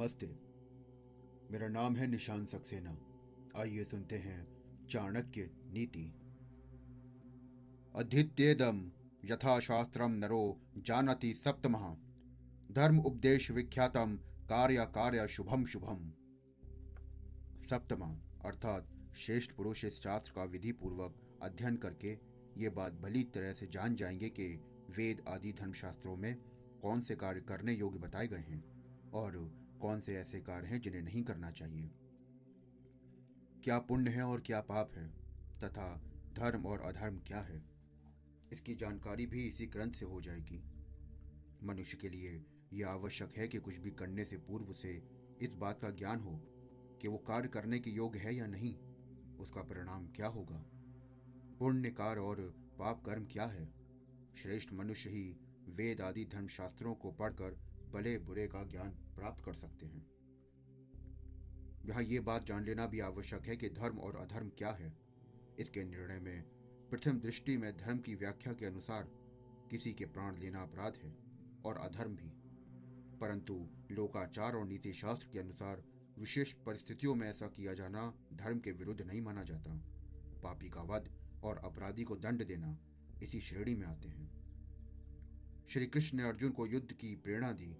नमस्ते। मेरा नाम है निशान सक्सेना। आइए सुनते हैं चाणक्य नीति। अध्येदम यथाशास्त्रम नरो जानति सप्तमः। धर्म उपदेश विख्यातम कार्य कार्य शुभम शुभम। सप्तमा, अर्थात श्रेष्ठ पुरुष इस शास्त्र का विधि पूर्वक अध्ययन करके ये बात भली तरह से जान जाएँगे कि वेद आदि धर्मशास्त्रों में कौन से कार्य करने योग्य बताए गए हैं और कौन से ऐसे कार्य हैं जिन्हें नहीं करना चाहिए? क्या पुण्य है और क्या पाप है? तथा धर्म और अधर्म क्या है? इसकी जानकारी भी इसी ग्रंथ से हो जाएगी। मनुष्य के लिए यह आवश्यक है कि कुछ भी करने से पूर्व से इस बात का ज्ञान हो कि वो कार्य करने के योग्य है या नहीं। उसका परिणाम क्या होगा? पुण्य कार्य और पाप कर्म क्या है? श्रेष्ठ मनुष्य ही वेद आदि धर्मशास्त्रों को पढ़कर भले बुरे का ज्ञान प्राप्त कर सकते हैं। यहाँ ये बात जान लेना भी आवश्यक है कि धर्म और अधर्म क्या है। इसके निर्णय में प्रथम दृष्टि में धर्म की व्याख्या के अनुसार किसी के प्राण लेना अपराध है और अधर्म भी। परंतु लोकाचार और नीति शास्त्र के अनुसार विशेष परिस्थितियों में ऐसा किया जाना धर्म के विरुद्ध नहीं माना जाता। पापी का वध और अपराधी को दंड देना इसी श्रेणी में आते हैं। श्री कृष्ण ने अर्जुन को युद्ध की प्रेरणा दी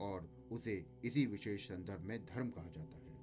और उसे इसी विशेष संदर्भ में धर्म कहा जाता है।